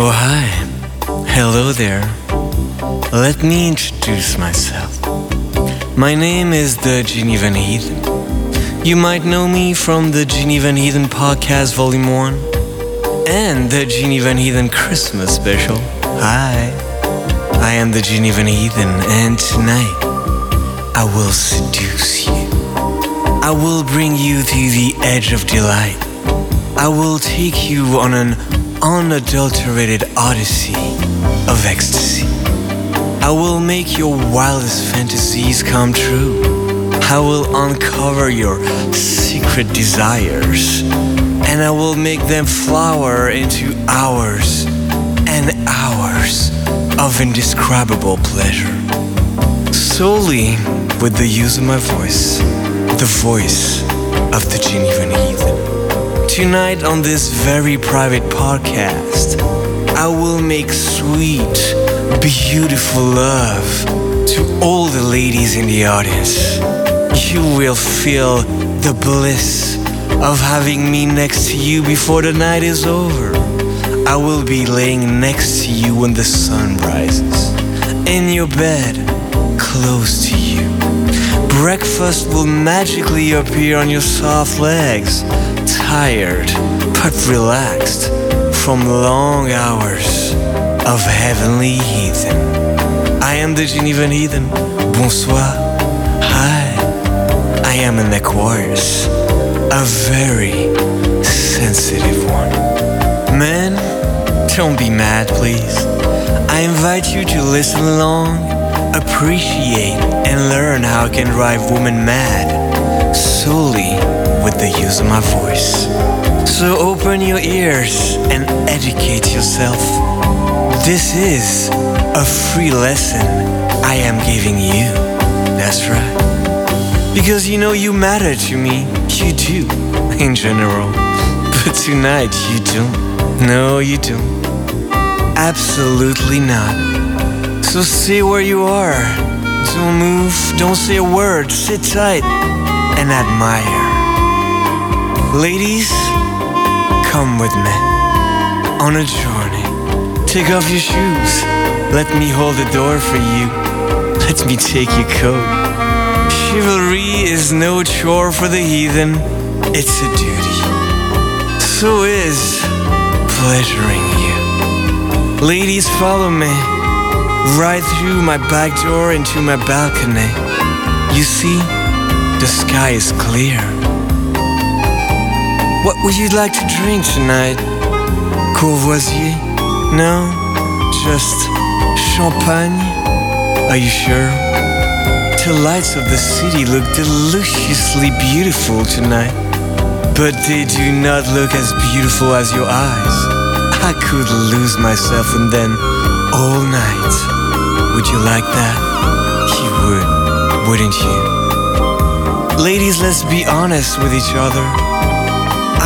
Oh, hi. Hello there. Let me introduce myself. My name is the Genevan Heathen. You might know me from the Genevan Heathen Podcast Volume 1 and the Genevan Heathen Christmas Special. Hi. I am the Genevan Heathen, and tonight I will seduce you. I will bring you to the edge of delight. I will take you on an unadulterated odyssey of ecstasy. I will make your wildest fantasies come true. I will uncover your secret desires. And I will make them flower into hours and hours of indescribable pleasure. Solely with the use of my voice, the voice of the Heathen. Tonight on this very private podcast, I will make sweet, beautiful love to all the ladies in the audience. You will feel the bliss of having me next to you before the night is over. I will be laying next to you when the sun rises, in your bed, close to you. Breakfast will magically appear on your soft legs, tired but relaxed from long hours of heavenly heathen. I am the Genevan heathen. Bonsoir. Hi. I am an Aquarius, a very sensitive one. Men, don't be mad, please. I invite you to listen along, appreciate, and learn how I can drive women mad solely with the use of my voice. So open your ears and educate yourself. This is a free lesson I am giving you. That's right. Because you know you matter to me. You do, in general. But tonight you don't. No, you don't. Absolutely not. So stay where you are. Don't move, don't say a word. Sit tight and admire. Ladies, come with me on a journey. Take off your shoes. Let me hold the door for you. Let me take your coat. Chivalry is no chore for the heathen, it's a duty. So is pleasuring you. Ladies, follow me right through my back door into my balcony. You see, the sky is clear. What would you like to drink tonight? Courvoisier? No? Just champagne? Are you sure? The lights of the city look deliciously beautiful tonight. But they do not look as beautiful as your eyes. I could lose myself in them all night. Would you like that? You would, wouldn't you? Ladies, let's be honest with each other.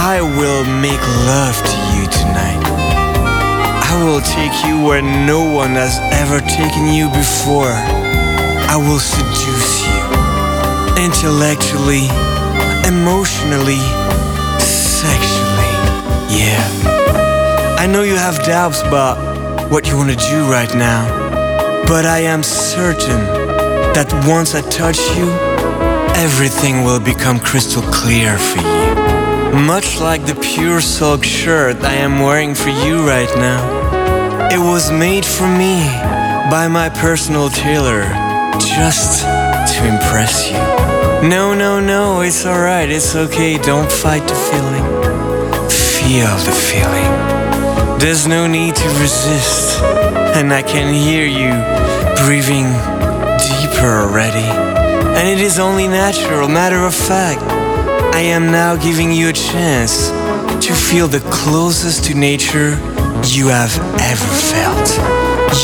I will make love to you tonight. I will take you where no one has ever taken you before. I will seduce you intellectually, emotionally, sexually. Yeah. I know you have doubts about what you want to do right now, but I am certain that once I touch you, everything will become crystal clear for you. Much like the pure silk shirt I am wearing for you right now. It was made for me by my personal tailor just to impress you. No, no, no, it's alright, it's okay, don't fight the feeling. Feel the feeling. There's no need to resist, and I can hear you breathing deeper already. And it is only natural, matter of fact. I am now giving you a chance to feel the closest to nature you have ever felt.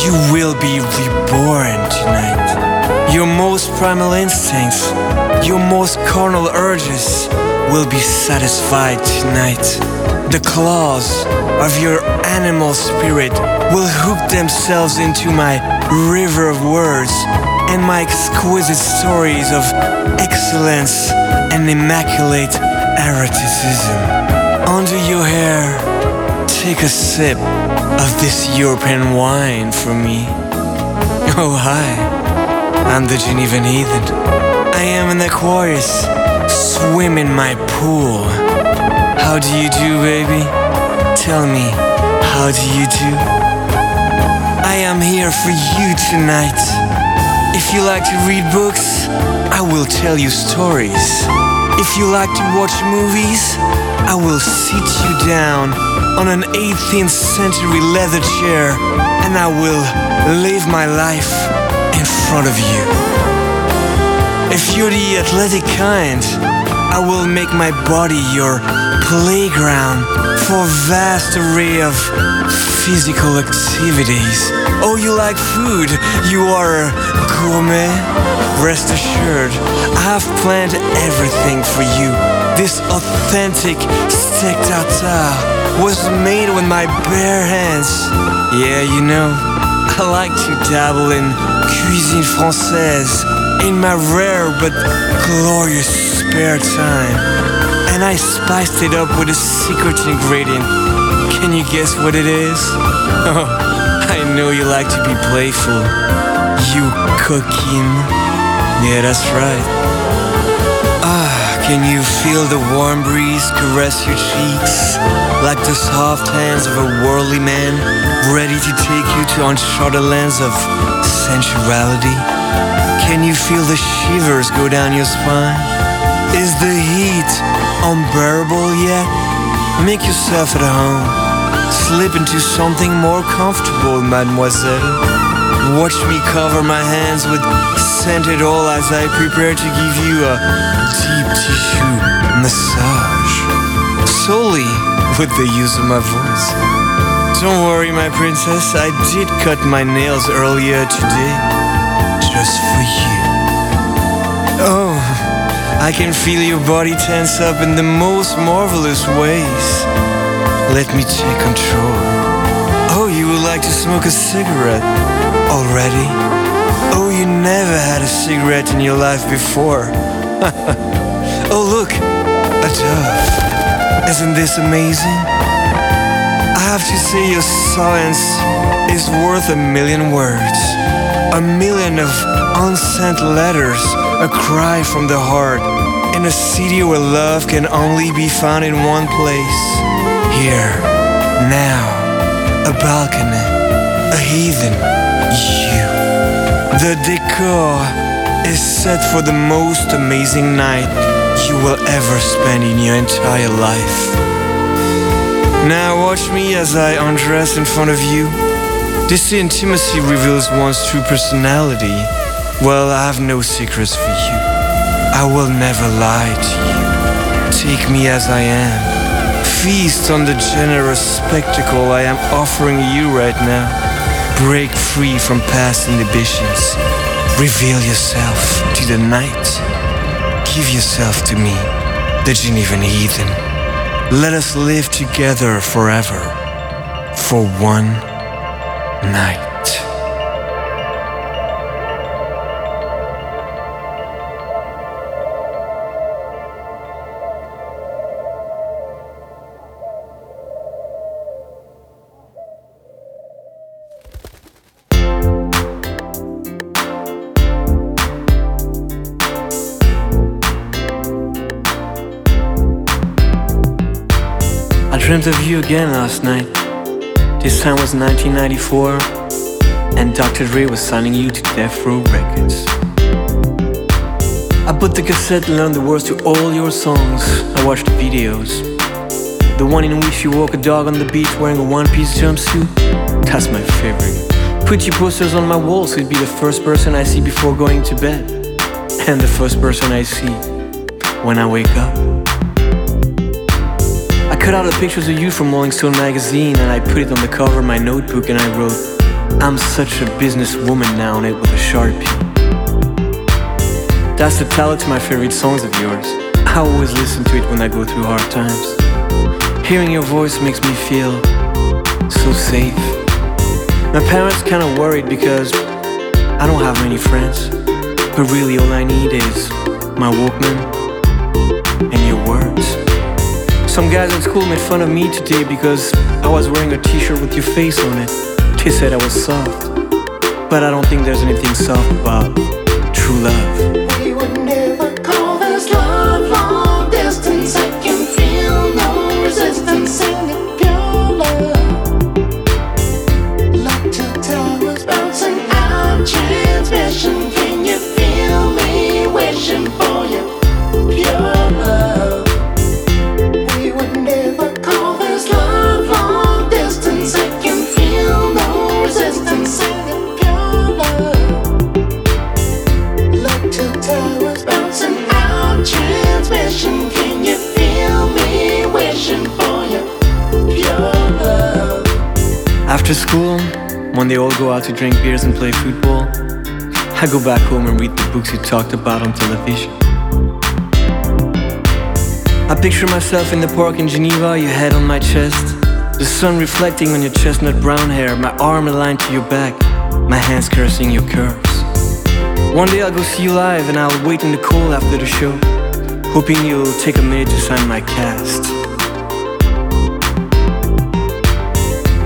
You will be reborn tonight. Your most primal instincts, your most carnal urges will be satisfied tonight. The claws of your animal spirit will hook themselves into my river of words and my exquisite stories of excellence and immaculate eroticism. Under your hair, take a sip of this European wine for me? Oh, hi. I'm the Genevan Heathen. I am an Aquarius. Swim in my pool. How do you do, baby? Tell me, how do you do? I am here for you tonight. If you like to read books, I will tell you stories. If you like to watch movies, I will sit you down on an 18th century leather chair and I will live my life in front of you. If you're the athletic kind, I will make my body your playground for a vast array of physical activities. Oh, you like food? You are a gourmet? Rest assured, I have planned everything for you. This authentic steak tartare was made with my bare hands. Yeah, you know, I like to dabble in cuisine française in my rare but glorious spare time. And I spiced it up with a secret ingredient. Can you guess what it is? Oh, Know you like to be playful. You cooking. Yeah, that's right. Ah, can you feel the warm breeze caress your cheeks? Like the soft hands of a worldly man, ready to take you to uncharted lands of sensuality? Can you feel the shivers go down your spine? Is the heat unbearable yet? Make yourself at home. Slip into something more comfortable, mademoiselle. Watch me cover my hands with scented oil as I prepare to give you a deep tissue massage. Solely with the use of my voice. Don't worry, my princess, I did cut my nails earlier today. Just for you. Oh, I can feel your body tense up in the most marvelous ways. Let me take control. Oh, you would like to smoke a cigarette already? Oh, you never had a cigarette in your life before. oh, look, a dove. Isn't this amazing? I have to say, your silence is worth a million words. A million of unsent letters, a cry from the heart, in a city where love can only be found in one place. Here, now, a balcony, a heathen, you. The decor is set for the most amazing night you will ever spend in your entire life. Now watch me as I undress in front of you. This intimacy reveals one's true personality. Well, I have no secrets for you. I will never lie to you. Take me as I am. Feast on the generous spectacle I am offering you right now. Break free from past inhibitions. Reveal yourself to the night. Give yourself to me, the Genevan heathen. Let us live together forever for one night. Of you again last night. This time was 1994, and Dr. Dre was signing you to Death Row Records. I put the cassette and learned the words to all your songs. I watched the videos. The one in which you walk a dog on the beach wearing a one piece jumpsuit, that's my favorite. Put your posters on my wall so you'd be the first person I see before going to bed, and the first person I see when I wake up. I cut out the pictures of you from Rolling Stone magazine and I put it on the cover of my notebook and I wrote, I'm such a businesswoman now on it with a sharpie. That's the title to my favorite songs of yours. I always listen to it when I go through hard times. Hearing your voice makes me feel so safe. My parents kinda worried because I don't have many friends. But really all I need is my Walkman Some guys at school made fun of me today because I was wearing a t-shirt with your face on it. They said I was soft. But I don't think there's anything soft about true love. After school, when they all go out to drink beers and play football, I go back home and read the books you talked about on television. I picture myself in the park in Geneva, your head on my chest, the sun reflecting on your chestnut brown hair, my arm aligned to your back, my hands caressing your curves. One day I'll go see you live and I'll wait in the cold after the show, hoping you'll take a minute to sign my cast.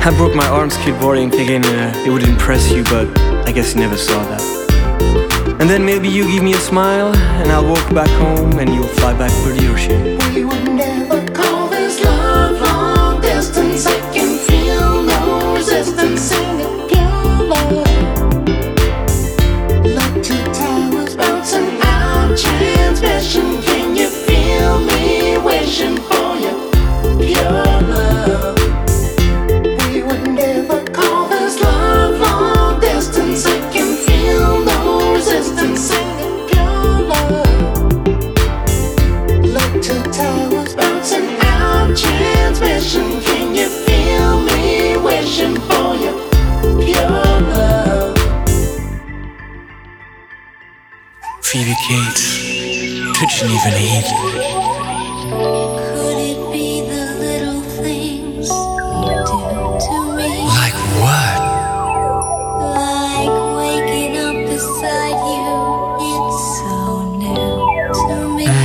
I broke my arm skateboarding thinking uh, it would impress you, but I guess you never saw that. And then maybe you give me a smile, and I'll walk back home, and you'll fly back for the ocean. We would never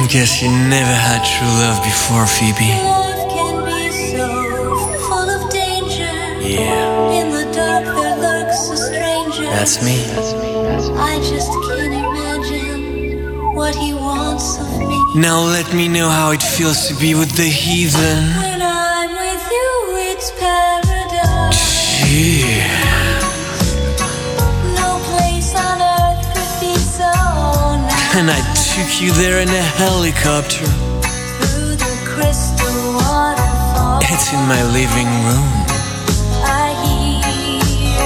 guess you never had true love before, Phoebe. Love can be so full of danger. Yeah, In the dark there lurks a stranger. that's me. I just can't imagine what he wants of me. Now let me know how it feels to be with the heathen. When I'm with you, it's paradise. Yeah. No place on earth could be so nice. And I took you there in a helicopter. Through the crystal waterfall, It's in my living room. I hear you.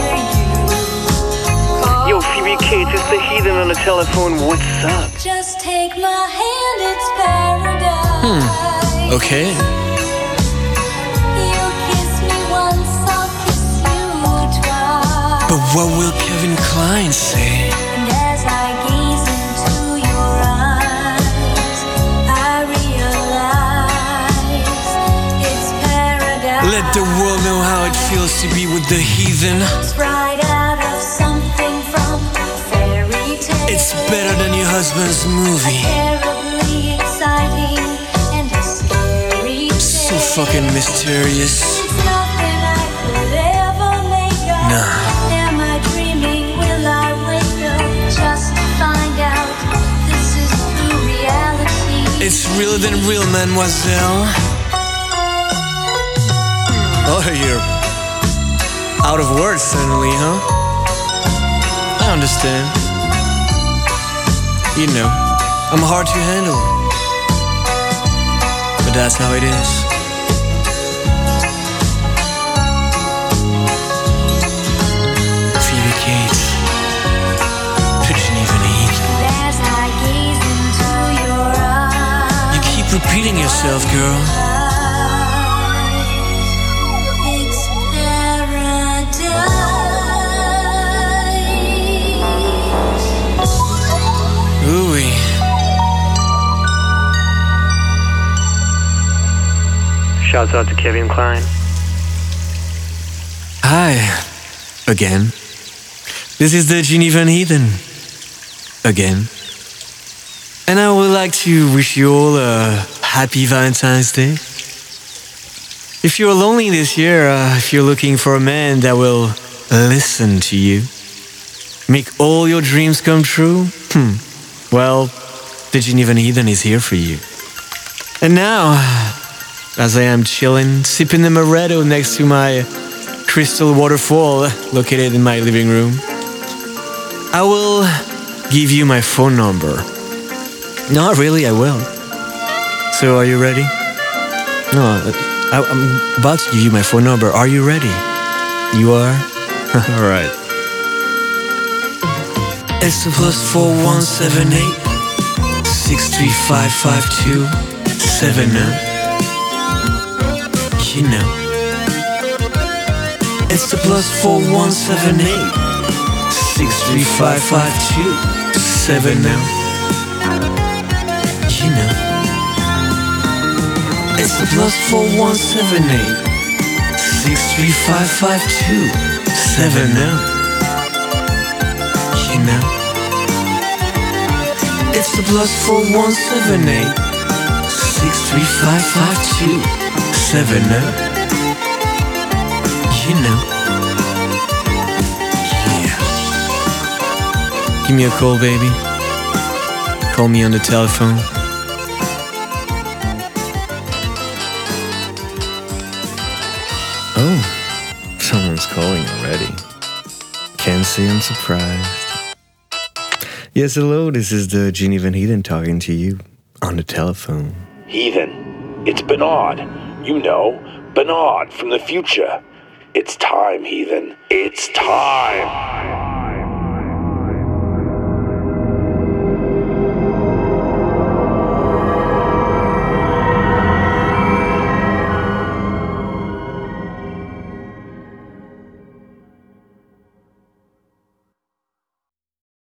Yo, Phoebe Cates, it's the heathen on the telephone. What's up? Just take my hand, it's paradise. Hmm. Okay. You kiss me once, I'll kiss you twice. But what will Kevin Kline say? The heathen. It's right out of something from fairy tale. It's better than your husband's movie. terribly exciting and a scary So fucking mysterious. It's nothing I could ever make up. Nah. Am I dreaming? Will I wake up just to find out this is true reality? It's realer than real, mademoiselle. Oh, you're out of words suddenly, huh? I understand. You know, I'm hard to handle. But that's how it is. Phoebe Cates. Pigeon even eat. As I gaze into your eyes, You keep repeating yourself, girl. Shouts out to Kevin Kline. Hi, again. This is the Genevan Heathen. Again. And I would like to wish you all a happy Valentine's Day. If you're lonely this year, uh, if you're looking for a man that will listen to you, make all your dreams come true, hmm, well, the Genevan Heathen is here for you. And now, as I am chilling, sipping the Moretto next to my crystal waterfall located in my living room, I will give you my phone number. Not really, I will. So, are you ready? No, I, I'm about to give you my phone number. Are you ready? You are? All right. It's the plus four one seven eight six three five five two seven nine. You know. It's the plus four one seven nine. You know. It's the plus four one seven nine. You know. It's the plus four one seven eight six three five five two seven nine. Eh? You know. Yeah. Give me a call, baby. Call me on the telephone. Oh, someone's calling already. Can't say I'm surprised. Yes, hello, this is the Genevan Heathen talking to you on the telephone. Heathen, it's Bernard. You know, Bernard from the future. It's time, Heathen. It's time.